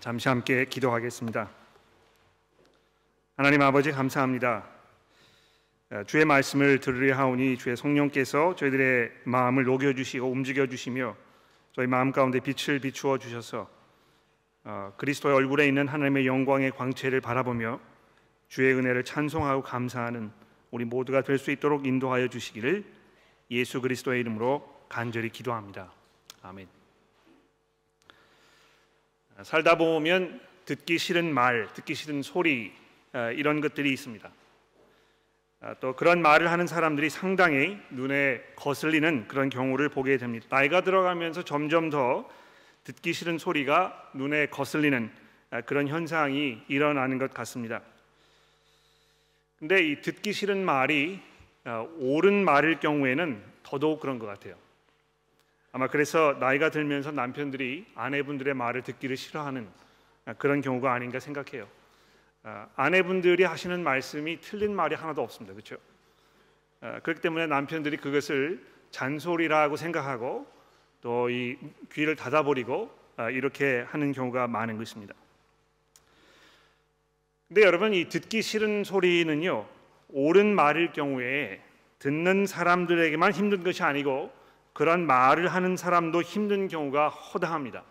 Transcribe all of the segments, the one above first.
잠시 함께 기도하겠습니다. 하나님 아버지 감사합니다. 주의 말씀을 들으려 하오니 주의 성령께서 저희들의 마음을 녹여 주시고 움직여 주시며 저희 마음 가운데 빛을 비추어 주셔서 어, 그리스도의 얼굴에 있는 하나님의 영광의 광채를 바라보며 주의 은혜를 찬송하고 감사하는 우리 모두가 될 수 있도록 인도하여 주시기를 예수 그리스도의 이름으로 간절히 기도합니다. 아멘. 살다 보면 듣기 싫은 말, 듣기 싫은 소리 어, 이런 것들이 있습니다. 아, 또 그런 말을 하는 사람들이 상당히 눈에 거슬리는 그런 경우를 보게 됩니다. 나이가 들어가면서 점점 더 듣기 싫은 소리가 눈에 거슬리는 아, 그런 현상이 일어나는 것 같습니다. 근데 이 듣기 싫은 말이 아, 옳은 말일 경우에는 더더욱 그런 것 같아요. 아마 그래서 나이가 들면서 남편들이 아내분들의 말을 듣기를 싫어하는 그런 경우가 아닌가 생각해요. 아, 아내분들이 하시는 말씀이 틀린 말이 하나도 없습니다. 그렇죠? 아, 그렇기 때문에 남편들이 그것을 잔소리라고 생각하고 또 이 귀를 닫아버리고 아, 이렇게 하는 경우가 많은 것입니다. 근데 여러분 이 듣기 싫은 소리는요 옳은 말일 경우에 듣는 사람들에게만 힘든 것이 아니고 그런 말을 하는 사람도 힘든 경우가 허다합니다.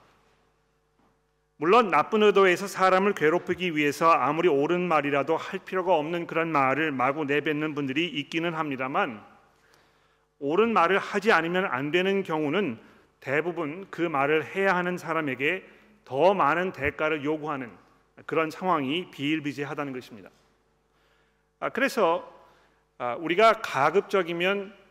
물론 나쁜 의도에서 사람을 괴롭히기 위해서 아무리 옳은 말이라도 할 필요가 없는 그런 말을 마구 내뱉는 분들이 있기는 합니다만 옳은 말을 하지 않으면 안 되는 경우는 대부분 그 말을 해야 하는 사람에게 더 많은 대가를 요구하는 그런 상황이 비일비재하다는 것입니다. 아, 그래서 아, 우리가 가급적이면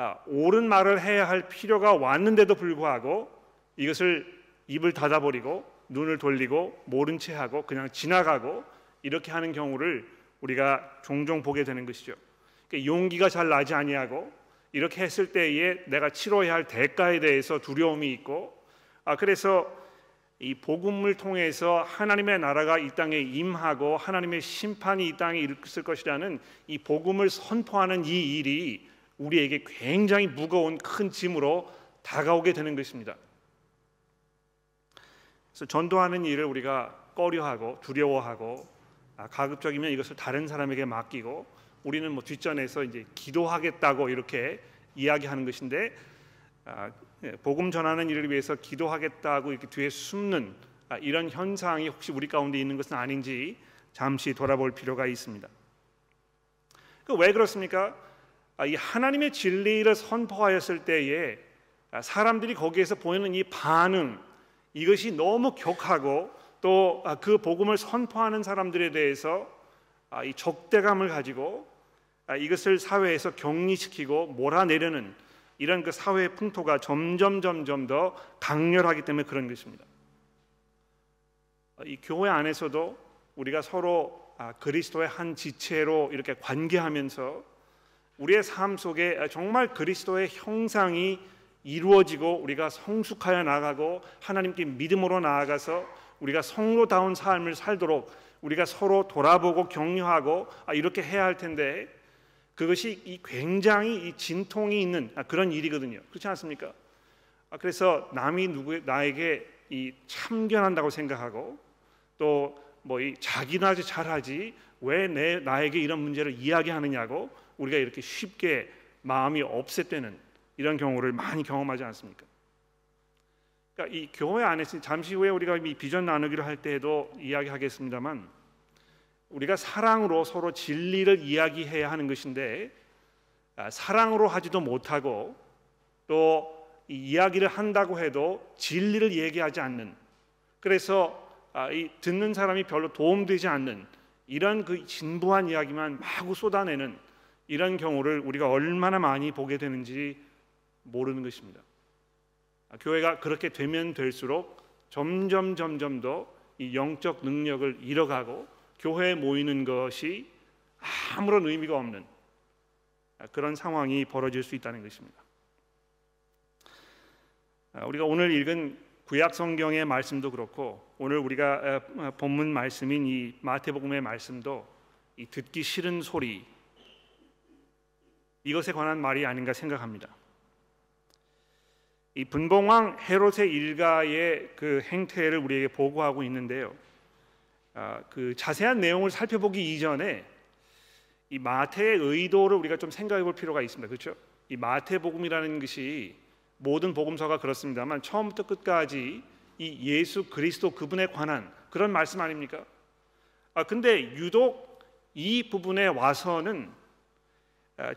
아, 옳은 말을 해야 할 필요가 왔는데도 불구하고 이것을 입을 닫아버리고 눈을 돌리고 모른 채 하고 그냥 지나가고 이렇게 하는 경우를 우리가 종종 보게 되는 것이죠. 그러니까 용기가 잘 나지 아니하고 이렇게 했을 때에 내가 치러야 할 대가에 대해서 두려움이 있고 아 그래서 이 복음을 통해서 하나님의 나라가 이 땅에 임하고 하나님의 심판이 이 땅에 있을 것이라는 이 복음을 선포하는 이 일이 우리에게 굉장히 무거운 큰 짐으로 다가오게 되는 것입니다. 그래서 전도하는 일을 우리가 꺼려하고 두려워하고 아, 가급적이면 이것을 다른 사람에게 맡기고 우리는 뭐 뒷전에서 이제 기도하겠다고 이렇게 이야기하는 것인데 아, 예, 복음 전하는 일을 위해서 기도하겠다고 이렇게 뒤에 숨는 아, 이런 현상이 혹시 우리 가운데 있는 것은 아닌지 잠시 돌아볼 필요가 있습니다. 그왜 그렇습니까? 아, 이 하나님의 진리를 선포하였을 때에 아, 사람들이 거기에서 보이는 이 반응 이것이 너무 격하고 또 그 복음을 선포하는 사람들에 대해서 이 적대감을 가지고 이것을 사회에서 격리시키고 몰아내려는 이런 그 사회의 풍토가 점점 점점 더 강렬하기 때문에 그런 것입니다. 이 교회 안에서도 우리가 서로 그리스도의 한 지체로 이렇게 관계하면서 우리의 삶 속에 정말 그리스도의 형상이 이루어지고 우리가 성숙하여 나가고 하나님께 믿음으로 나아가서 우리가 성로다운 삶을 살도록 우리가 서로 돌아보고 격려하고 아, 이렇게 해야 할 텐데 그것이 이 굉장히 이 진통이 있는 아, 그런 일이거든요. 그렇지 않습니까? 아, 그래서 남이 누구 나에게 이 참견한다고 생각하고 또 뭐 이 자기나 잘하지 왜 내 나에게 이런 문제를 이야기하느냐고 우리가 이렇게 쉽게 마음이 없애되는 이런 경우를 많이 경험하지 않습니까? 그러니까 이 교회 안에서 잠시 후에 우리가 이 비전 나누기를 할 때에도 이야기하겠습니다만 우리가 사랑으로 서로 진리를 이야기해야 하는 것인데 아, 사랑으로 하지도 못하고 또 이야기를 한다고 해도 진리를 얘기하지 않는 그래서 아, 이 듣는 사람이 별로 도움되지 않는 이런 그 진부한 이야기만 마구 쏟아내는 이런 경우를 우리가 얼마나 많이 보게 되는지 모르는 것입니다. 아, 교회가 그렇게 되면 될수록 점점 점점 더 이 영적 능력을 잃어가고 교회에 모이는 것이 아무런 의미가 없는 그런 상황이 벌어질 수 있다는 것입니다. 아, 우리가 오늘 읽은 구약 성경의 말씀도 그렇고 오늘 우리가 본문 말씀인 이 마태복음의 말씀도 이 듣기 싫은 소리 이것에 관한 말이 아닌가 생각합니다. 이 분봉왕 헤롯의 일가의 그 행태를 우리에게 보고하고 있는데요. 아, 그 자세한 내용을 살펴보기 이전에 이 마태의 의도를 우리가 좀 생각해 볼 필요가 있습니다. 그렇죠? 이 마태복음이라는 것이 모든 복음서가 그렇습니다만 처음부터 끝까지 이 예수 그리스도 그분에 관한 그런 말씀 아닙니까? 아 근데 유독 이 부분에 와서는 아,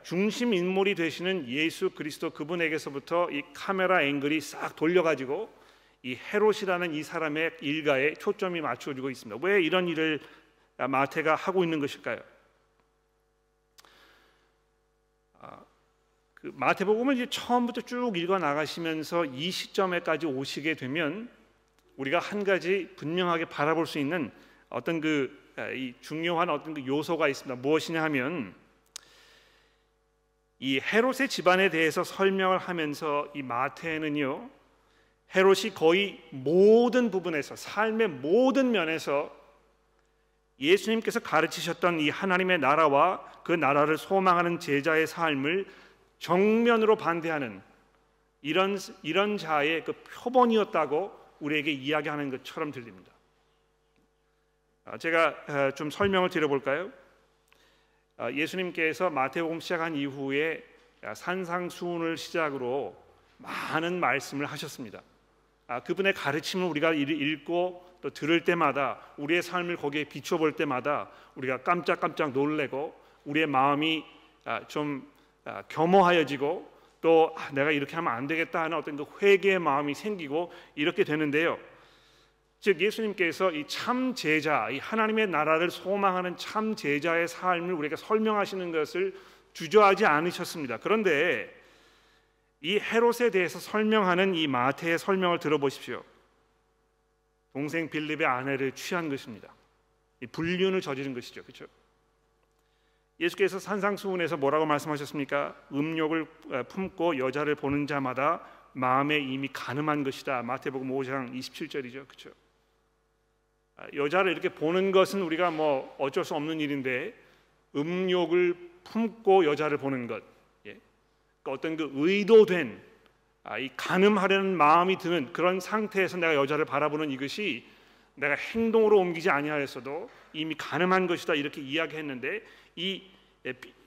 중심 인물이 되시는 예수 그리스도 그분에게서부터 이 카메라 앵글이 싹 돌려가지고 이 헤롯이라는 이 사람의 일가에 초점이 맞춰지고 있습니다. 왜 이런 일을 마태가 하고 있는 것일까요? 아, 그 마태복음을 이제 처음부터 쭉 읽어 나가시면서 이 시점에까지 오시게 되면 우리가 한 가지 분명하게 바라볼 수 있는 어떤 그이 중요한 어떤 그 요소가 있습니다. 무엇이냐 하면 이 헤롯의 집안에 대해서 설명을 하면서 이 마태는요 헤롯이 거의 모든 부분에서 삶의 모든 면에서 예수님께서 가르치셨던 이 하나님의 나라와 그 나라를 소망하는 제자의 삶을 정면으로 반대하는 이런 이런 자의 그 표본이었다고 우리에게 이야기하는 것처럼 들립니다. 아, 제가 좀 설명을 드려볼까요? 아, 예수님께서 마태복음 시작한 이후에 산상수훈을 시작으로 많은 말씀을 하셨습니다. 아, 그분의 가르침을 우리가 읽고 또 들을 때마다 우리의 삶을 거기에 비춰볼 때마다 우리가 깜짝깜짝 놀래고 우리의 마음이 아, 좀 겸허하여지고 또 내가 이렇게 하면 안 되겠다 하는 어떤 그 회개의 마음이 생기고 이렇게 되는데요. 즉 예수님께서 이 참 제자, 이 하나님의 나라를 소망하는 참 제자의 삶을 우리가 설명하시는 것을 주저하지 않으셨습니다. 그런데 이 헤롯에 대해서 설명하는 이 마태의 설명을 들어보십시오. 동생 빌립의 아내를 취한 것입니다. 이 불륜을 저지른 것이죠. 그렇죠? 예수께서 산상수훈에서 뭐라고 말씀하셨습니까? 음욕을 품고 여자를 보는 자마다 마음에 이미 가늠한 것이다. 마태복음 5장 27절이죠. 그렇죠? 여자를 이렇게 보는 것은 우리가 뭐 어쩔 수 없는 일인데 음욕을 품고 여자를 보는 것, 예. 그러니까 어떤 그 의도된 아, 이 가늠하려는 마음이 드는 그런 상태에서 내가 여자를 바라보는 이것이 내가 행동으로 옮기지 아니하였어도 이미 가늠한 것이다 이렇게 이야기했는데 이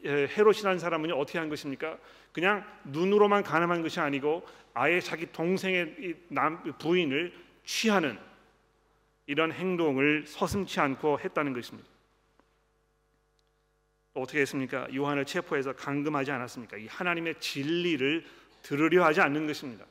헤롯이라는 사람은 어떻게 한 것입니까? 그냥 눈으로만 가늠한 것이 아니고 아예 자기 동생의 남 부인을 취하는 이런 행동을 서슴치 않고 했다는 것입니다. 어떻게 했습니까? 요한을 체포해서 감금하지 않았습니까? 이 하나님의 진리를 들으려 하지 않는 것입니다.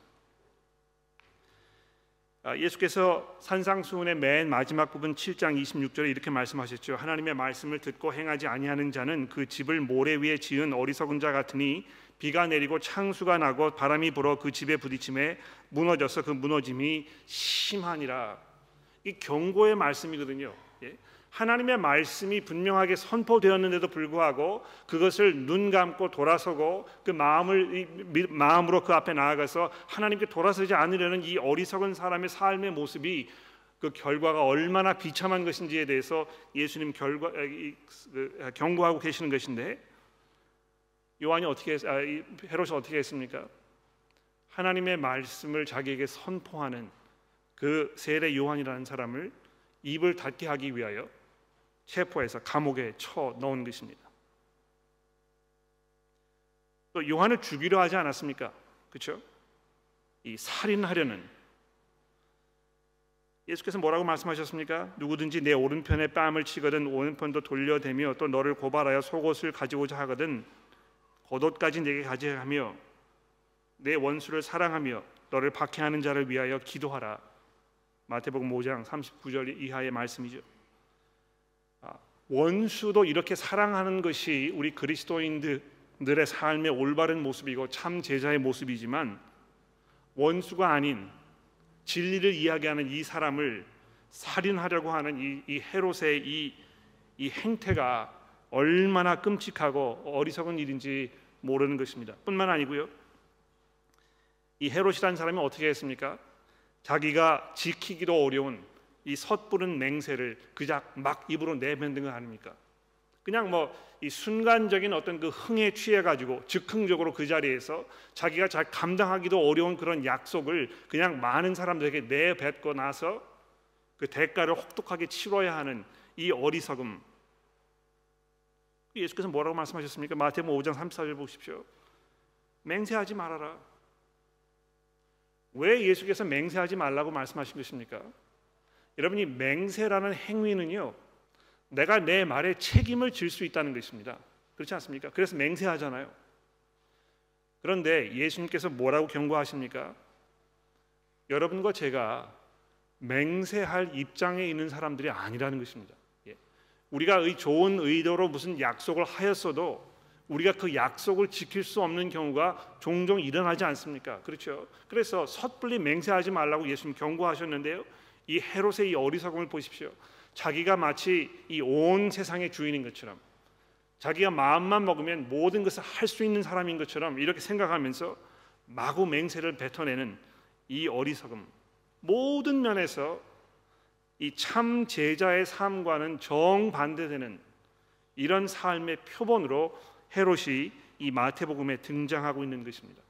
아, 예수께서 산상수훈의 맨 마지막 부분 7장 26절에 이렇게 말씀하셨죠. 하나님의 말씀을 듣고 행하지 아니하는 자는 그 집을 모래 위에 지은 어리석은 자 같으니 비가 내리고 창수가 나고 바람이 불어 그 집에 부딪힘에 무너져서 그 무너짐이 심하니라. 이 경고의 말씀이거든요. 예? 하나님의 말씀이 분명하게 선포되었는데도 불구하고 그것을 눈 감고 돌아서고 그 마음을 마음으로 그 앞에 나아가서 하나님께 돌아서지 않으려는 이 어리석은 사람의 삶의 모습이 그 결과가 얼마나 비참한 것인지에 대해서 예수님 결과 그, 경고하고 계시는 것인데 요한이 어떻게 아, 헤롯이 어떻게 했습니까? 하나님의 말씀을 자기에게 선포하는 그 세례 요한이라는 사람을 입을 닫게 하기 위하여 체포해서 감옥에 쳐 넣은 것입니다. 또 요한을 죽이려 하지 않았습니까? 그렇죠? 이 살인하려는 예수께서 뭐라고 말씀하셨습니까? 누구든지 내 오른편에 뺨을 치거든 오른편도 돌려대며 또 너를 고발하여 속옷을 가지고자 하거든 겉옷까지 내게 가져가며 내 원수를 사랑하며 너를 박해하는 자를 위하여 기도하라. 마태복음 5장 39절 이하의 말씀이죠. 아, 원수도 이렇게 사랑하는 것이 우리 그리스도인들의 삶의 올바른 모습이고 참 제자의 모습이지만 원수가 아닌 진리를 이야기하는 이 사람을 살인하려고 하는 이, 이 헤롯의 이, 이 행태가 얼마나 끔찍하고 어리석은 일인지 모르는 것입니다. 뿐만 아니고요. 이 헤롯이라는 사람이 어떻게 했습니까? 자기가 지키기도 어려운 이 섣부른 맹세를 그작 막 입으로 내뱉는 거 아닙니까? 그냥 뭐 이 순간적인 어떤 그 흥에 취해 가지고 즉흥적으로 그 자리에서 자기가 잘 감당하기도 어려운 그런 약속을 그냥 많은 사람들에게 내뱉고 나서 그 대가를 혹독하게 치러야 하는 이 어리석음. 예수께서 뭐라고 말씀하셨습니까? 마태복음 5장 34절 보십시오. 맹세하지 말아라. 왜 예수께서 맹세하지 말라고 말씀하신 것입니까? 여러분이 맹세라는 행위는요. 내가 내 말에 책임을 질 수 있다는 것입니다. 그렇지 않습니까? 그래서 맹세하잖아요. 그런데 예수님께서 뭐라고 경고하십니까? 여러분과 제가 맹세할 입장에 있는 사람들이 아니라는 것입니다. 예. 우리가 의 좋은 의도로 무슨 약속을 하였어도 우리가 그 약속을 지킬 수 없는 경우가 종종 일어나지 않습니까? 그렇죠. 그래서 섣불리 맹세하지 말라고 예수님 경고하셨는데요. 이 헤롯의 이 어리석음을 보십시오. 자기가 마치 이 온 세상의 주인인 것처럼 자기가 마음만 먹으면 모든 것을 할 수 있는 사람인 것처럼 이렇게 생각하면서 마구 맹세를 뱉어내는 이 어리석음 모든 면에서 이 참 제자의 삶과는 정반대되는 이런 삶의 표본으로 헤롯이 이 마태복음에 등장하고 있는 것입니다.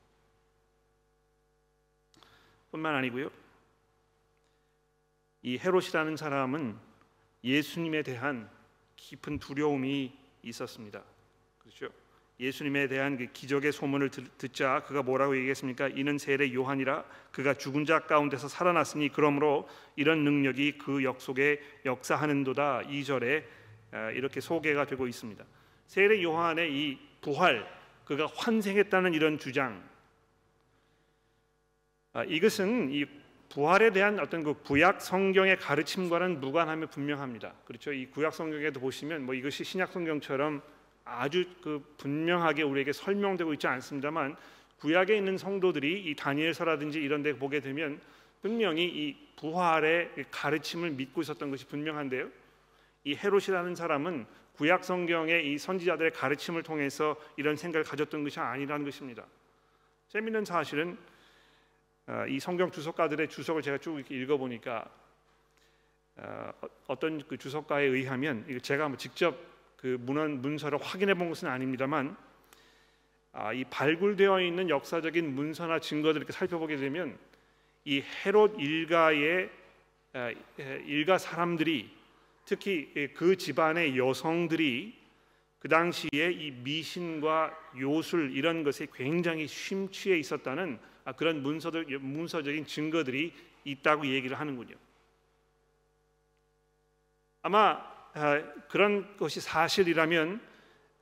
뿐만 아니고요. 이 헤롯이라는 사람은 예수님에 대한 깊은 두려움이 있었습니다. 그렇죠? 예수님에 대한 그 기적의 소문을 듣자 그가 뭐라고 얘기했습니까? 이는 세례 요한이라 그가 죽은 자 가운데서 살아났으니 그러므로 이런 능력이 그 역 속에 역사하는도다. 2절에 아, 이렇게 소개가 되고 있습니다. 세례 요한의 이 부활 그가 환생했다는 이런 주장 아, 이것은 이 부활에 대한 어떤 그 구약 성경의 가르침과는 무관함이 분명합니다. 그렇죠? 이 구약 성경에도 보시면 뭐 이것이 신약 성경처럼 아주 그 분명하게 우리에게 설명되고 있지 않습니다만 구약에 있는 성도들이 이 다니엘서라든지 이런 데 보게 되면 분명히 이 부활의 가르침을 믿고 있었던 것이 분명한데요. 이 헤롯이라는 사람은 구약 성경의 이 선지자들의 가르침을 통해서 이런 생각을 가졌던 것이 아니라는 것입니다. 재미있는 사실은 어, 이 성경 주석가들의 주석을 제가 쭉 이렇게 읽어보니까 어, 어떤 그 주석가에 의하면 제가 뭐 직접 그 문헌 문서를 확인해 본 것은 아닙니다만 아, 이 발굴되어 있는 역사적인 문서나 증거들을 이렇게 살펴보게 되면 이 헤롯 일가의 아, 일가 사람들이 특히 그 집안의 여성들이 그 당시에 이 미신과 요술 이런 것에 굉장히 심취해 있었다는 아, 그런 문서들 문서적인 증거들이 있다고 얘기를 하는군요. 아마 아, 그런 것이 사실이라면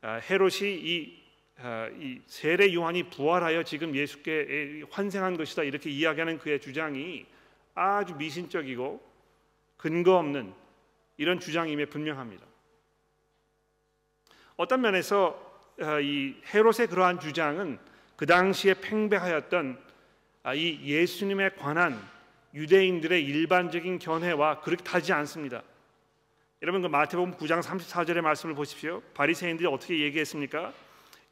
아, 헤롯이 이 세례 요한이 부활하여 지금 예수께 환생한 것이다 이렇게 이야기하는 그의 주장이 아주 미신적이고 근거 없는 이런 주장임에 분명합니다. 어떤 면에서 이 헤롯의 그러한 주장은 그 당시에 팽배하였던 이 예수님에 관한 유대인들의 일반적인 견해와 그렇게 다지 않습니다. 여러분 그 마태복음 9장 34절의 말씀을 보십시오. 바리새인들이 어떻게 얘기했습니까?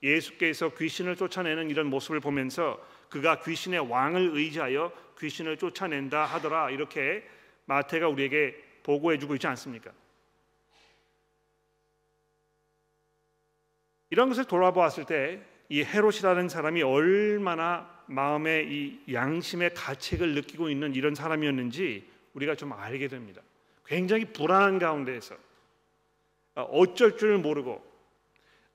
예수께서 귀신을 쫓아내는 이런 모습을 보면서 그가 귀신의 왕을 의지하여 귀신을 쫓아낸다 하더라 이렇게 마태가 우리에게 보고해주고 있지 않습니까? 이런 것을 돌아보았을 때 이 헤롯이라는 사람이 얼마나 마음의 이 양심의 가책을 느끼고 있는 이런 사람이었는지 우리가 좀 알게 됩니다. 굉장히 불안한 가운데에서 아, 어쩔 줄 모르고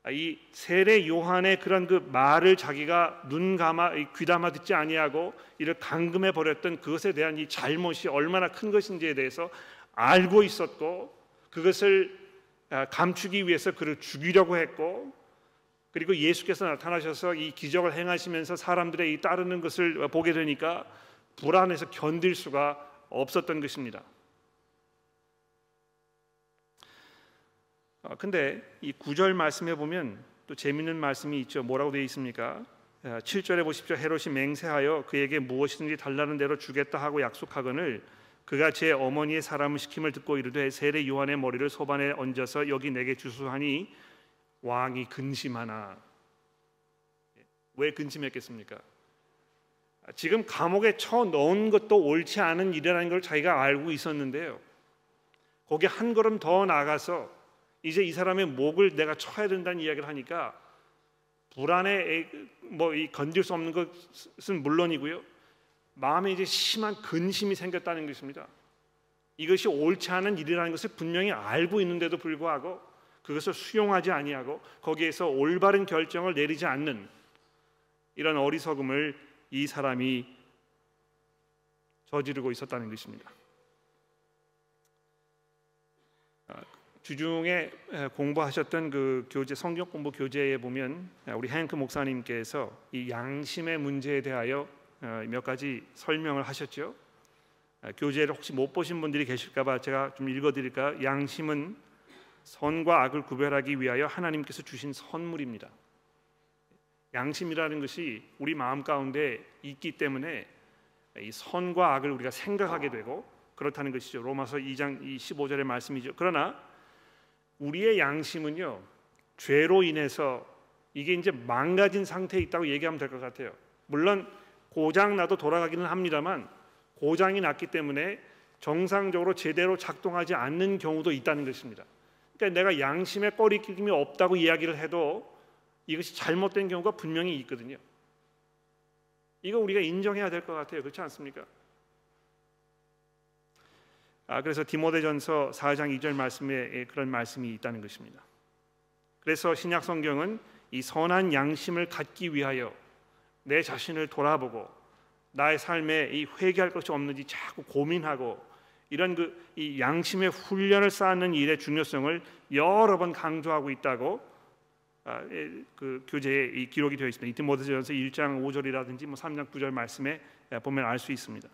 아, 이 세례 요한의 그런 그 말을 자기가 눈 감아 귀 담아 듣지 아니하고 이를 감금해 버렸던 그것에 대한 이 잘못이 얼마나 큰 것인지에 대해서 알고 있었고 그것을 아, 감추기 위해서 그를 죽이려고 했고 그리고 예수께서 나타나셔서 이 기적을 행하시면서 사람들의 이 따르는 것을 보게 되니까 불안해서 견딜 수가 없었던 것입니다. 어, 근데 이 구절 말씀에 보면 또 재밌는 말씀이 있죠. 뭐라고 되어 있습니까? 7절에 보십시오. 헤롯이 맹세하여 그에게 무엇이든지 달라는 대로 주겠다 하고 약속하거늘 그가 제 어머니의 사람을 시킴을 듣고 이르되 세례 요한의 머리를 소반에 얹어서 여기 내게 주소하니 왕이 근심하나 왜 근심했겠습니까? 지금 감옥에 쳐 넣은 것도 옳지 않은 일이라는 걸 자기가 알고 있었는데요. 거기 한 걸음 더 나가서 이제 이 사람의 목을 내가 쳐야 된다는 이야기를 하니까 불안에 뭐이 건질 수 없는 것은 물론이고요. 마음에 이제 심한 근심이 생겼다는 것입니다. 이것이 옳지 않은 일이라는 것을 분명히 알고 있는데도 불구하고 그것을 수용하지 아니하고 거기에서 올바른 결정을 내리지 않는 이런 어리석음을 이 사람이 저지르고 있었다는 것입니다. 아, 주중에 공부하셨던 그 교재 성경 공부 교재에 보면 우리 행크 목사님께서 이 양심의 문제에 대하여 어, 몇 가지 설명을 하셨죠. 아, 교재를 혹시 못 보신 분들이 계실까봐 제가 좀 읽어드릴까요? 양심은 선과 악을 구별하기 위하여 하나님께서 주신 선물입니다. 양심이라는 것이 우리 마음 가운데 있기 때문에 이 선과 악을 우리가 생각하게 되고 그렇다는 것이죠. 로마서 2장 15절의 말씀이죠. 그러나 우리의 양심은요 죄로 인해서 이게 이제 망가진 상태에 있다고 얘기하면 될 것 같아요. 물론 고장 나도 돌아가기는 합니다만 고장이 났기 때문에 정상적으로 제대로 작동하지 않는 경우도 있다는 것입니다. 그러니까 내가 양심에 꺼리낌이 없다고 이야기를 해도 이것이 잘못된 경우가 분명히 있거든요. 이거 우리가 인정해야 될 것 같아요. 그렇지 않습니까? 아, 그래서 디모데전서 4장 2절 말씀에 그런 말씀이 있다는 것입니다. 그래서 신약 성경은 이 선한 양심을 갖기 위하여 내 자신을 돌아보고 나의 삶에 이 회개할 것이 없는지 자꾸 고민하고 이런 그 이 양심의 훈련을 쌓는 일의 중요성을 여러 번 강조하고 있다고 아, 그 교재에 이 기록이 되어 있습니다. 이티모데전서 1장 5절이라든지 뭐 3장 9절 말씀에 보면 알 수 있습니다.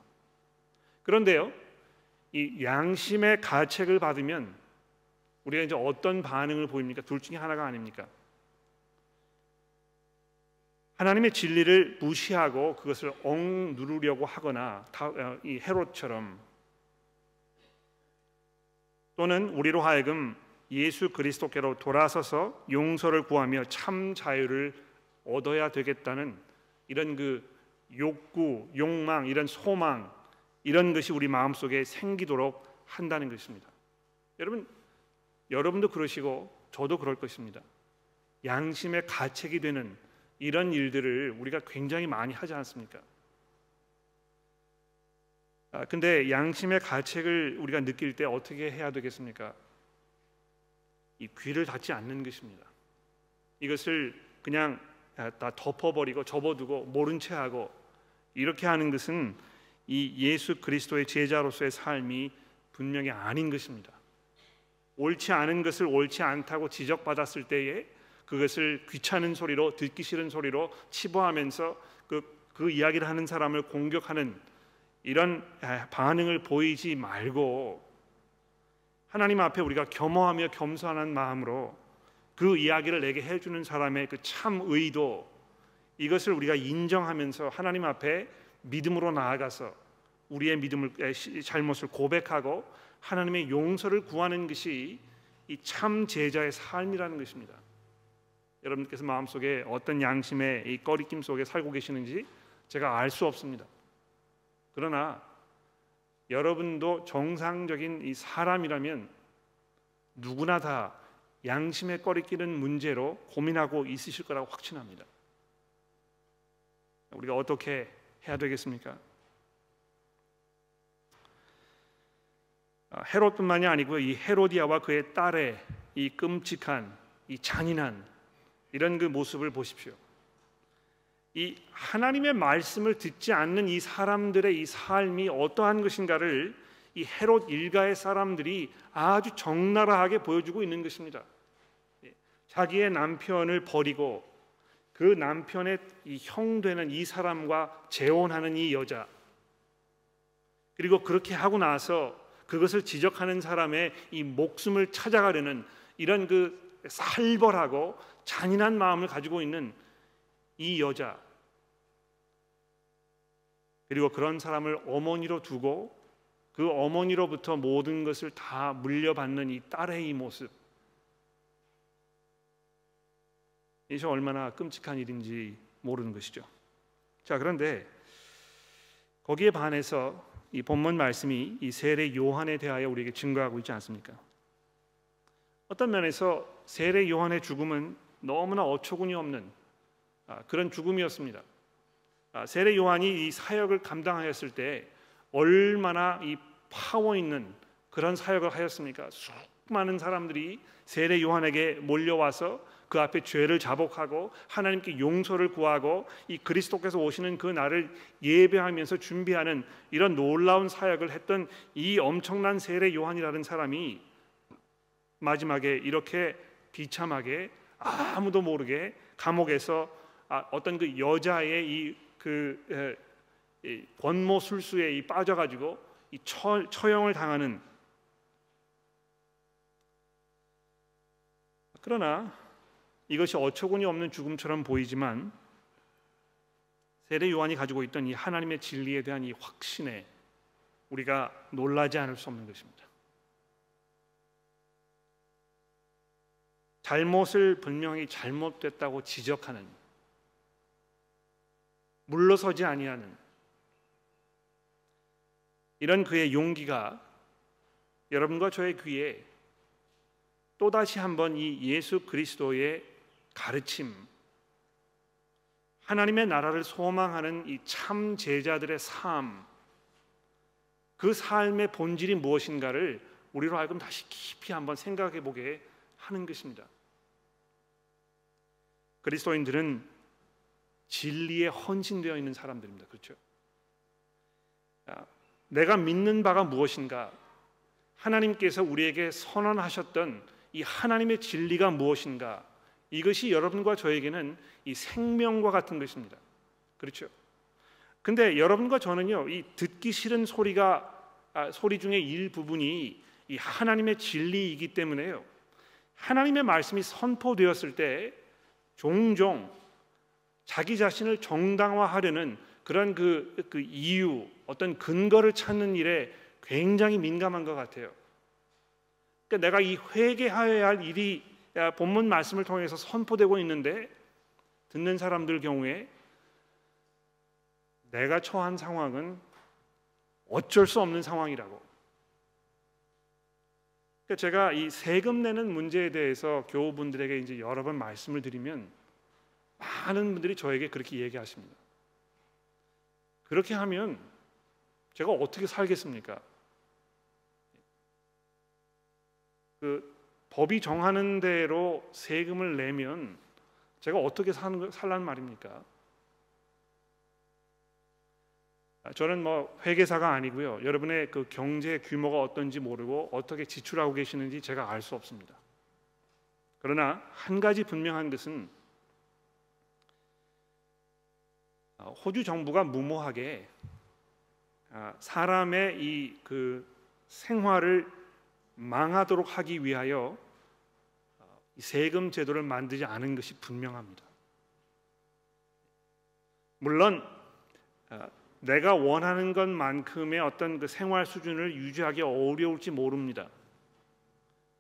그런데요, 이 양심의 가책을 받으면 우리가 이제 어떤 반응을 보입니까? 둘 중에 하나가 아닙니까? 하나님의 진리를 무시하고 그것을 억누르려고 하거나 어, 이 헤롯처럼 또는 우리로 하여금 예수 그리스도께로 돌아서서 용서를 구하며 참 자유를 얻어야 되겠다는 이런 그 욕구, 욕망, 이런 소망 이런 것이 우리 마음속에 생기도록 한다는 것입니다. 여러분 여러분도 그러시고 저도 그럴 것입니다. 양심의 가책이 되는 이런 일들을 우리가 굉장히 많이 하지 않습니까? 아, 근데 양심의 가책을 우리가 느낄 때 어떻게 해야 되겠습니까? 이 귀를 닫지 않는 것입니다. 이것을 그냥 아, 다 덮어버리고 접어두고 모른 채 하고 이렇게 하는 것은 이 예수 그리스도의 제자로서의 삶이 분명히 아닌 것입니다. 옳지 않은 것을 옳지 않다고 지적받았을 때에 그것을 귀찮은 소리로 듣기 싫은 소리로 치부하면서 그, 그 이야기를 하는 사람을 공격하는 이런 아, 반응을 보이지 말고 하나님 앞에 우리가 겸허하며 겸손한 마음으로 그 이야기를 내게 해주는 사람의 그 참 의도 이것을 우리가 인정하면서 하나님 앞에 믿음으로 나아가서 우리의 믿음을 잘못을 고백하고 하나님의 용서를 구하는 것이 이 참 제자의 삶이라는 것입니다. 여러분께서 마음속에 어떤 양심의 이 꺼리낌 속에 살고 계시는지 제가 알 수 없습니다. 그러나 여러분도 정상적인 이 사람이라면 누구나 다 양심에 꺼리끼는 문제로 고민하고 있으실 거라고 확신합니다. 우리가 어떻게 해야 되겠습니까? 아, 헤롯뿐만이 아니고 이 헤로디아와 그의 딸의 이 끔찍한 이 잔인한 이런 그 모습을 보십시오. 이 하나님의 말씀을 듣지 않는 이 사람들의 이 삶이 어떠한 것인가를 이 헤롯 일가의 사람들이 아주 적나라하게 보여주고 있는 것입니다. 예, 자기의 남편을 버리고 그 남편의 형 되는 이 사람과 재혼하는 이 여자 그리고 그렇게 하고 나서 그것을 지적하는 사람의 이 목숨을 찾아가려는 이런 그 살벌하고 잔인한 마음을 가지고 있는 이 여자 그리고 그런 사람을 어머니로 두고 그 어머니로부터 모든 것을 다 물려받는 이 딸의 이 모습 이것이 얼마나 끔찍한 일인지 모르는 것이죠. 자 그런데 거기에 반해서 이 본문 말씀이 이 세례 요한에 대하여 우리에게 증거하고 있지 않습니까? 어떤 면에서 세례 요한의 죽음은 너무나 어처구니 없는 아, 그런 죽음이었습니다. 아, 세례 요한이 이 사역을 감당하였을 때 얼마나 이 파워 있는 그런 사역을 하였습니까? 수많은 사람들이 세례 요한에게 몰려와서 그 앞에 죄를 자복하고 하나님께 용서를 구하고 이 그리스도께서 오시는 그 날을 예배하면서 준비하는 이런 놀라운 사역을 했던 이 엄청난 세례 요한이라는 사람이 마지막에 이렇게 비참하게 아무도 모르게 감옥에서 아, 어떤 그 여자의 이그 권모 술수에 이 빠져가지고 이 처, 처형을 당하는 그러나 이것이 어처구니 없는 죽음처럼 보이지만 세례 요한이 가지고 있던 이 하나님의 진리에 대한 이 확신에 우리가 놀라지 않을 수 없는 것입니다. 잘못을 분명히 잘못됐다고 지적하는 물러서지 아니하는 이런 그의 용기가 여러분과 저의 귀에 또다시 한번 이 예수 그리스도의 가르침, 하나님의 나라를 소망하는 이 참 제자들의 삶, 그 삶의 본질이 무엇인가를 우리로 하여금 다시 깊이 한번 생각해 보게 하는 것입니다. 그리스도인들은 진리에 헌신되어 있는 사람들입니다. 그렇죠? 내가 믿는 바가 무엇인가? 하나님께서 우리에게 선언하셨던 이 하나님의 진리가 무엇인가? 이것이 여러분과 저에게는 이 생명과 같은 것입니다. 그렇죠? 근데 여러분과 저는요, 이 듣기 싫은 소리가 아, 소리 중에 일부분이 이 하나님의 진리이기 때문에요. 하나님의 말씀이 선포되었을 때 종종 자기 자신을 정당화하려는 그런 그, 그 이유, 어떤 근거를 찾는 일에 굉장히 민감한 것 같아요. 그러니까 내가 이 회개하여야 할 일이 본문 말씀을 통해서 선포되고 있는데 듣는 사람들 경우에 내가 처한 상황은 어쩔 수 없는 상황이라고. 그러니까 제가 이 세금 내는 문제에 대해서 교우분들에게 이제 여러 번 말씀을 드리면 많은 분들이 저에게 그렇게 얘기하십니다. 그렇게 하면 제가 어떻게 살겠습니까? 그 법이 정하는 대로 세금을 내면 제가 어떻게 사는 살란 말입니까? 저는 뭐 회계사가 아니고요. 여러분의 그 경제 규모가 어떤지 모르고 어떻게 지출하고 계시는지 제가 알 수 없습니다. 그러나 한 가지 분명한 것은 호주 정부가 무모하게 아, 사람의 이 그 생활을 망하도록 하기 위하여 어, 세금 제도를 만들지 않은 것이 분명합니다. 물론 어, 내가 원하는 것만큼의 어떤 그 생활 수준을 유지하기 어려울지 모릅니다.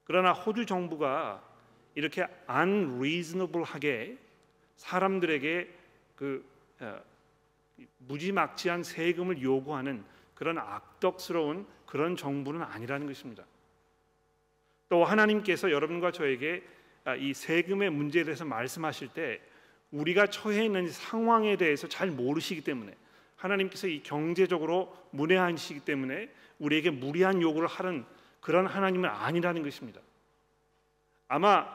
그러나 호주 정부가 이렇게 unreasonable하게 사람들에게 그 어, 무지막지한 세금을 요구하는 그런 악덕스러운 그런 정부는 아니라는 것입니다. 또 하나님께서 여러분과 저에게 아, 이 세금의 문제에 대해서 말씀하실 때 우리가 처해 있는 상황에 대해서 잘 모르시기 때문에 하나님께서 이 경제적으로 문외한시기 때문에 우리에게 무리한 요구를 하는 그런 하나님은 아니라는 것입니다. 아마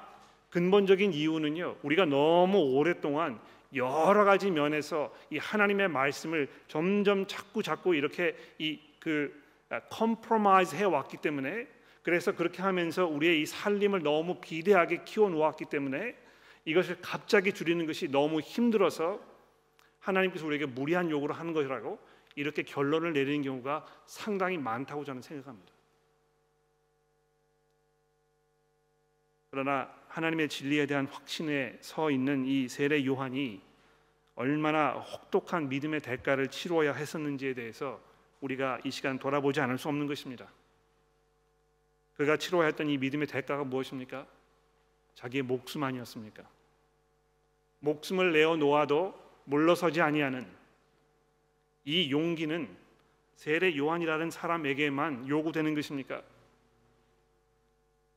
근본적인 이유는요. 우리가 너무 오랫동안 여러 가지 면에서 이 하나님의 말씀을 점점 자꾸 자꾸 이렇게 이그 compromise 해 왔기 때문에 그래서 그렇게 하면서 우리의 이 살림을 너무 비대하게 키워 놓았기 때문에 이것을 갑자기 줄이는 것이 너무 힘들어서 하나님께서 우리에게 무리한 요구를 하는 것이라고 이렇게 결론을 내리는 경우가 상당히 많다고 저는 생각합니다. 그러나 하나님의 진리에 대한 확신에 서 있는 이 세례 요한이 얼마나 혹독한 믿음의 대가를 치루어야 했었는지에 대해서 우리가 이 시간 돌아보지 않을 수 없는 것입니다. 그가 치러했던 이 믿음의 대가가 무엇입니까? 자기의 목숨 아니었습니까? 목숨을 내어 놓아도 물러서지 아니하는 이 용기는 세례 요한이라는 사람에게만 요구되는 것입니까?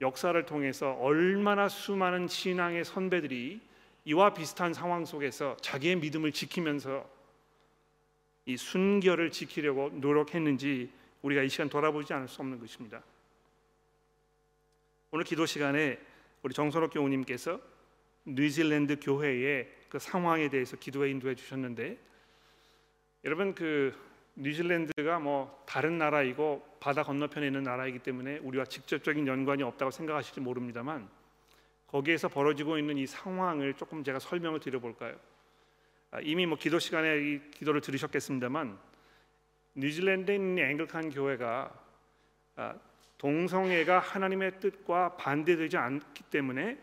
역사를 통해서 얼마나 수많은 신앙의 선배들이 이와 비슷한 상황 속에서 자기의 믿음을 지키면서 이 순결을 지키려고 노력했는지 우리가 이 시간 돌아보지 않을 수 없는 것입니다. 오늘 기도 시간에 우리 정선옥 교우님께서 뉴질랜드 교회의 그 상황에 대해서 기도에 인도해 주셨는데 여러분 그 뉴질랜드가 뭐 다른 나라이고 바다 건너편에 있는 나라이기 때문에 우리와 직접적인 연관이 없다고 생각하실지 모릅니다만 거기에서 벌어지고 있는 이 상황을 조금 제가 설명을 드려볼까요? 아, 이미 뭐 기도 시간에 이 기도를 들으셨겠습니다만 뉴질랜드에 있는 앵글칸 교회가 아, 동성애가 하나님의 뜻과 반대되지 않기 때문에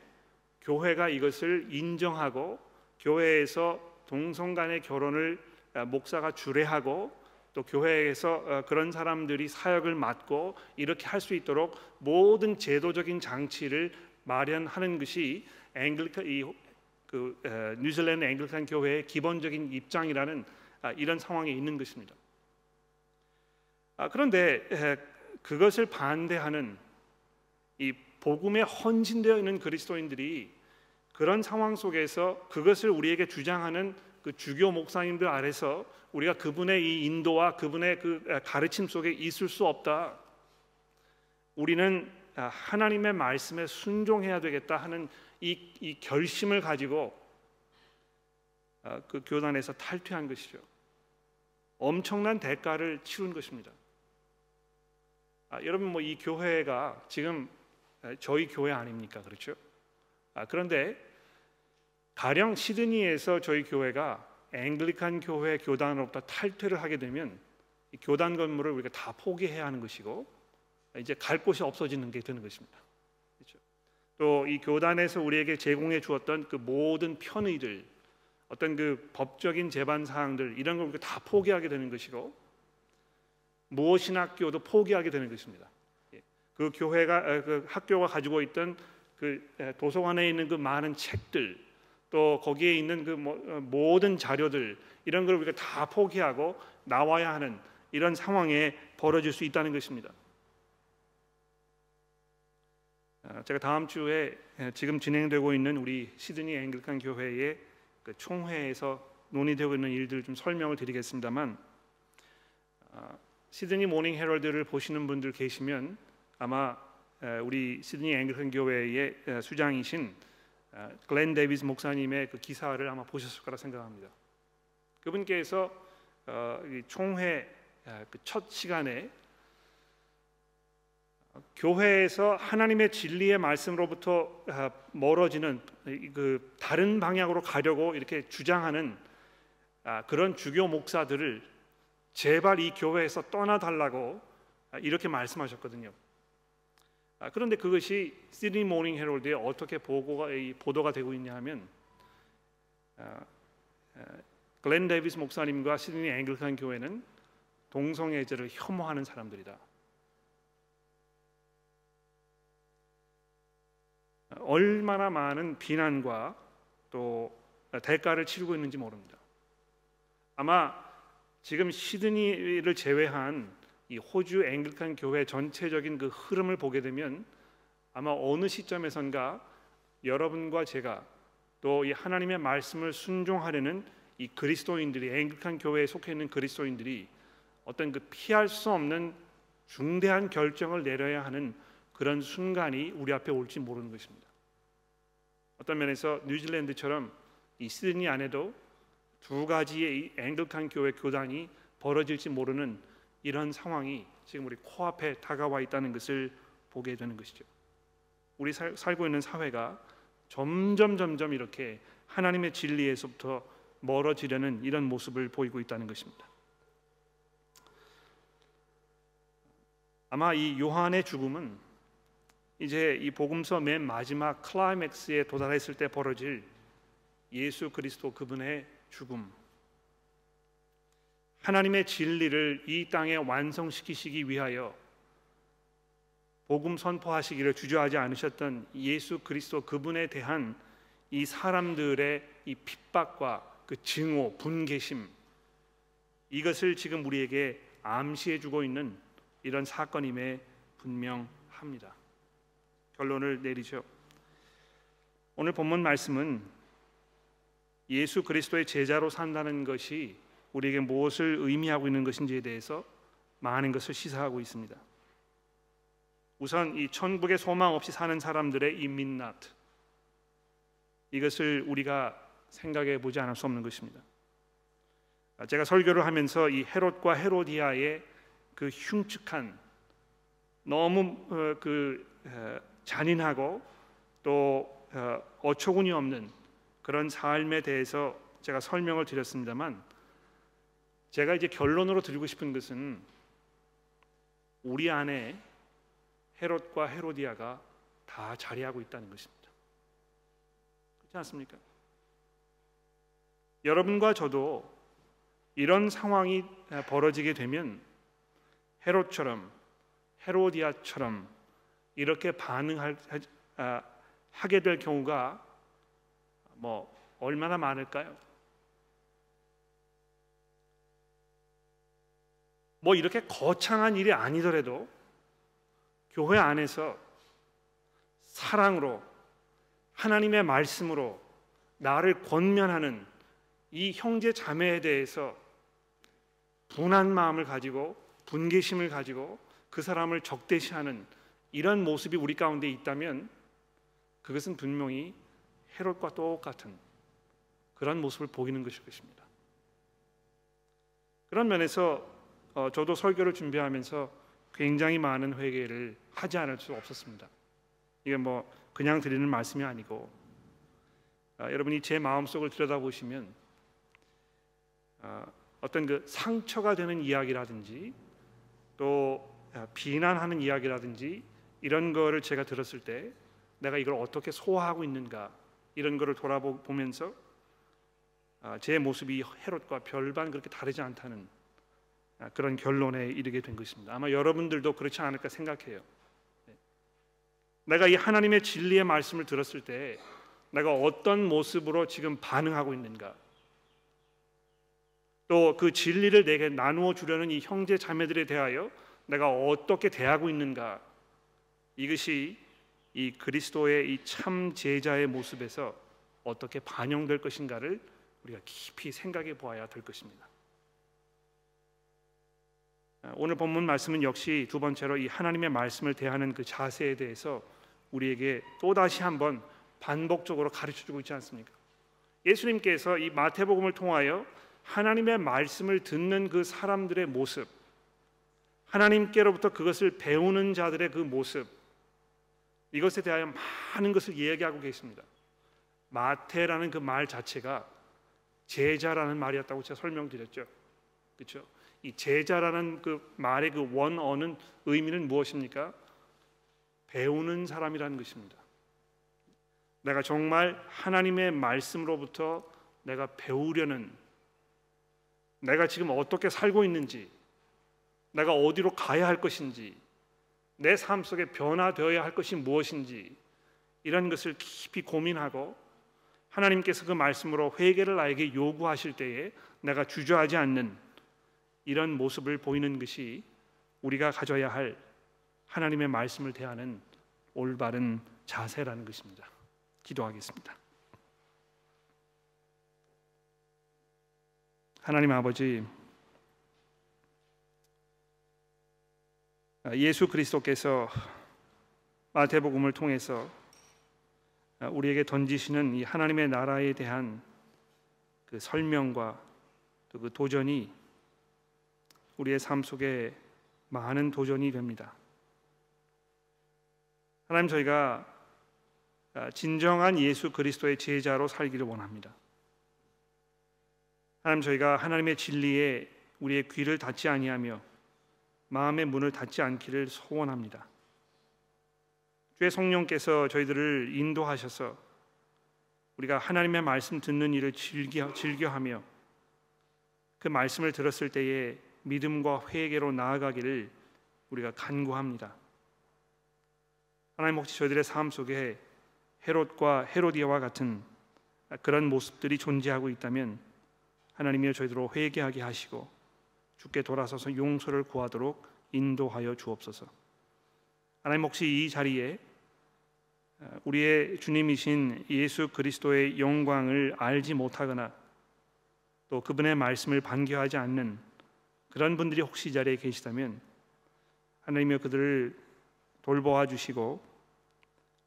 교회가 이것을 인정하고 교회에서 동성 간의 결혼을 아, 목사가 주례하고 또 교회에서 어, 그런 사람들이 사역을 맡고 이렇게 할 수 있도록 모든 제도적인 장치를 마련하는 것이 앵글칸 이그 뉴질랜드 앵글칸 교회의 기본적인 입장이라는 아, 이런 상황에 있는 것입니다. 아, 그런데 그것을 반대하는 이 복음에 헌신되어 있는 그리스도인들이 그런 상황 속에서 그것을 우리에게 주장하는 그 주교 목사님들 아래서 우리가 그분의 이 인도와 그분의 그 가르침 속에 있을 수 없다. 우리는 아, 하나님의 말씀에 순종해야 되겠다 하는 이, 이 결심을 가지고 아, 그 교단에서 탈퇴한 것이죠. 엄청난 대가를 치른 것입니다. 아, 여러분 뭐 이 교회가 지금 저희 교회 아닙니까? 그렇죠? 아, 그런데 가령 시드니에서 저희 교회가 앵글리칸 교회 교단으로부터 탈퇴를 하게 되면 교단 건물을 우리가 다 포기해야 하는 것이고 이제 갈 곳이 없어지는 게 되는 것입니다. 그렇죠? 또 이 교단에서 우리에게 제공해 주었던 그 모든 편의들, 어떤 그 법적인 재반 사항들 이런 걸 우리가 다 포기하게 되는 것이고 무엇이학교도 포기하게 되는 것입니다. 예. 그 교회가 그 학교가 가지고 있던 그 도서관에 있는 그 많은 책들 또 거기에 있는 그 어, 모든 자료들 이런 걸 우리가 다 포기하고 나와야 하는 이런 상황에 벌어질 수 있다는 것입니다. 아, 제가 다음 주에 지금 진행되고 있는 우리 시드니 Anglican 교회의 그 총회에서 논의되고 있는 일들 좀 설명을 드리겠습니다만 아, Sydney Morning Herald를 보시는 분들 계시면 아마 우리 시드니 Anglican 교회의 수장이신 아, 글렌 데이비스 목사님의 그 기사를 아마 보셨을 거라 생각합니다. 그분께서 어, 총회 그 시간에 교회에서 하나님의 진리의 말씀으로부터 아, 멀어지는 그 다른 방향으로 가려고 이렇게 주장하는 아, 그런 주교 목사들을 제발 이 교회에서 떠나달라고 아, 이렇게 말씀하셨거든요. 그런데 그것이 Sydney Morning Herald에 어떻게 보고가 보도가 되고 있냐면 글렌 데이비스 목사님과 시드니 Anglican 교회는 동성애자를 혐오하는 사람들이다. 얼마나 많은 비난과 또 대가를 치르고 있는지 모릅니다. 아마 지금 시드니를 제외한 이 호주 앵글칸 교회 전체적인 그 흐름을 보게 되면 아마 어느 시점에선가 여러분과 제가 또 이 하나님의 말씀을 순종하려는 이 그리스도인들이 앵글칸 교회에 속해 있는 그리스도인들이 어떤 그 피할 수 없는 중대한 결정을 내려야 하는 그런 순간이 우리 앞에 올지 모르는 것입니다. 어떤 면에서 뉴질랜드처럼 이 시드니 안에도 두 가지의 앵글칸 교회 교단이 벌어질지 모르는 이런 상황이 지금 우리 코앞에 다가와 있다는 것을 보게 되는 것이죠. 우리 살, 살고 있는 사회가 점점 점점 이렇게 하나님의 진리에서부터 멀어지려는 이런 모습을 보이고 있다는 것입니다. 아마 이 요한의 죽음은 이제 이 복음서 맨 마지막 클라이맥스에 도달했을 때 벌어질 예수 그리스도 그분의 죽음 하나님의 진리를 이 땅에 완성시키시기 위하여 복음 선포하시기를 주저하지 않으셨던 예수 그리스도 그분에 대한 이 사람들의 이 핍박과 그 증오, 분개심 이것을 지금 우리에게 암시해 주고 있는 이런 사건임에 분명합니다. 결론을 내리죠. 오늘 본문 말씀은 예수 그리스도의 제자로 산다는 것이 우리에게 무엇을 의미하고 있는 것인지에 대해서 많은 것을 시사하고 있습니다. 우선 이 천국의 소망 없이 사는 사람들의 이 민낯 이것을 우리가 생각해 보지 않을 수 없는 것입니다. 제가 설교를 하면서 이 헤롯과 헤로디아의 그 흉측한 너무 어, 그 잔인하고 또 어, 어처구니 없는 그런 삶에 대해서 제가 설명을 드렸습니다만 제가 이제 결론으로 드리고 싶은 것은 우리 안에 헤롯과 헤로디아가 다 자리하고 있다는 것입니다. 그렇지 않습니까? 여러분과 저도 이런 상황이 벌어지게 되면 헤롯처럼 헤로디아처럼 이렇게 반응할 아, 하게 될 경우가 뭐 얼마나 많을까요? 뭐 이렇게 거창한 일이 아니더라도 교회 안에서 사랑으로 하나님의 말씀으로 나를 권면하는 이 형제 자매에 대해서 분한 마음을 가지고 분개심을 가지고 그 사람을 적대시하는 이런 모습이 우리 가운데 있다면 그것은 분명히 헤롯과 똑같은 그런 모습을 보이는 것일 것입니다. 그런 면에서 어, 저도 설교를 준비하면서 굉장히 많은 회개를 하지 않을 수 없었습니다. 이게 뭐 그냥 드리는 말씀이 아니고 아, 여러분이 제 마음속을 들여다보시면 아, 어떤 그 상처가 되는 이야기라든지 또 아, 비난하는 이야기라든지 이런 거를 제가 들었을 때 내가 이걸 어떻게 소화하고 있는가 이런 거를 돌아보면서 아, 제 모습이 헤롯과 별반 그렇게 다르지 않다는 아, 그런 결론에 이르게 된 것입니다. 아마 여러분들도 그렇지 않을까 생각해요. 네. 내가 이 하나님의 진리의 말씀을 들었을 때 내가 어떤 모습으로 지금 반응하고 있는가 또 그 진리를 내게 나누어 주려는 이 형제 자매들에 대하여 내가 어떻게 대하고 있는가 이것이 이 그리스도의 이 참 제자의 모습에서 어떻게 반영될 것인가를 우리가 깊이 생각해 보아야 될 것입니다. 아, 오늘 본문 말씀은 역시 두 번째로 이 하나님의 말씀을 대하는 그 자세에 대해서 우리에게 또 다시 한번 반복적으로 가르쳐 주고 있지 않습니까? 예수님께서 이 마태복음을 통하여 하나님의 말씀을 듣는 그 사람들의 모습 하나님께로부터 그것을 배우는 자들의 그 모습 이것에 대하여 많은 것을 이야기하고 계십니다. 마태라는 그 말 자체가 제자라는 말이었다고 제가 설명드렸죠. 그렇죠? 이 제자라는 그 말의 그 원어는 의미는 무엇입니까? 배우는 사람이라는 것입니다. 내가 정말 하나님의 말씀으로부터 내가 배우려는 내가 지금 어떻게 살고 있는지 내가 어디로 가야 할 것인지 내 삶 속에 변화되어야 할 것이 무엇인지 이런 것을 깊이 고민하고 하나님께서 그 말씀으로 회개를 나에게 요구하실 때에 내가 주저하지 않는 이런 모습을 보이는 것이 우리가 가져야 할 하나님의 말씀을 대하는 올바른 자세라는 것입니다. 기도하겠습니다. 하나님 아버지 아, 예수 그리스도께서 마태복음을 통해서 아, 우리에게 던지시는 이 하나님의 나라에 대한 그 설명과 또 그 도전이 우리의 삶 속에 많은 도전이 됩니다. 하나님 저희가 아, 진정한 예수 그리스도의 제자로 살기를 원합니다. 하나님 저희가 하나님의 진리에 우리의 귀를 닫지 아니하며 마음의 문을 닫지 않기를 소원합니다. 주의 성령께서 저희들을 인도하셔서 우리가 하나님의 말씀 듣는 일을 즐겨 즐겨하며 그 말씀을 들었을 때에 믿음과 회개로 나아가기를 우리가 간구합니다. 하나님 혹시 저희들의 삶 속에 헤롯과 헤로디아와 같은 그런 모습들이 존재하고 있다면 하나님이여 저희들로 회개하게 하시고 주께 돌아서서 용서를 구하도록 인도하여 주옵소서. 하나님 혹시 이 자리에 어, 우리의 주님이신 예수 그리스도의 영광을 알지 못하거나 또 그분의 말씀을 반겨하지 않는 그런 분들이 혹시 이 자리에 계시다면 하나님여 그들을 돌보아 주시고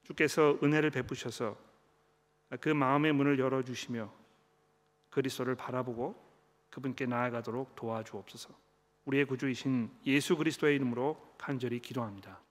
주께서 은혜를 베푸셔서 그 마음의 문을 열어 주시며 그리스도를 바라보고 그분께 나아가도록 도와주옵소서. 우리의 구주이신 예수 그리스도의 이름으로 간절히 기도합니다.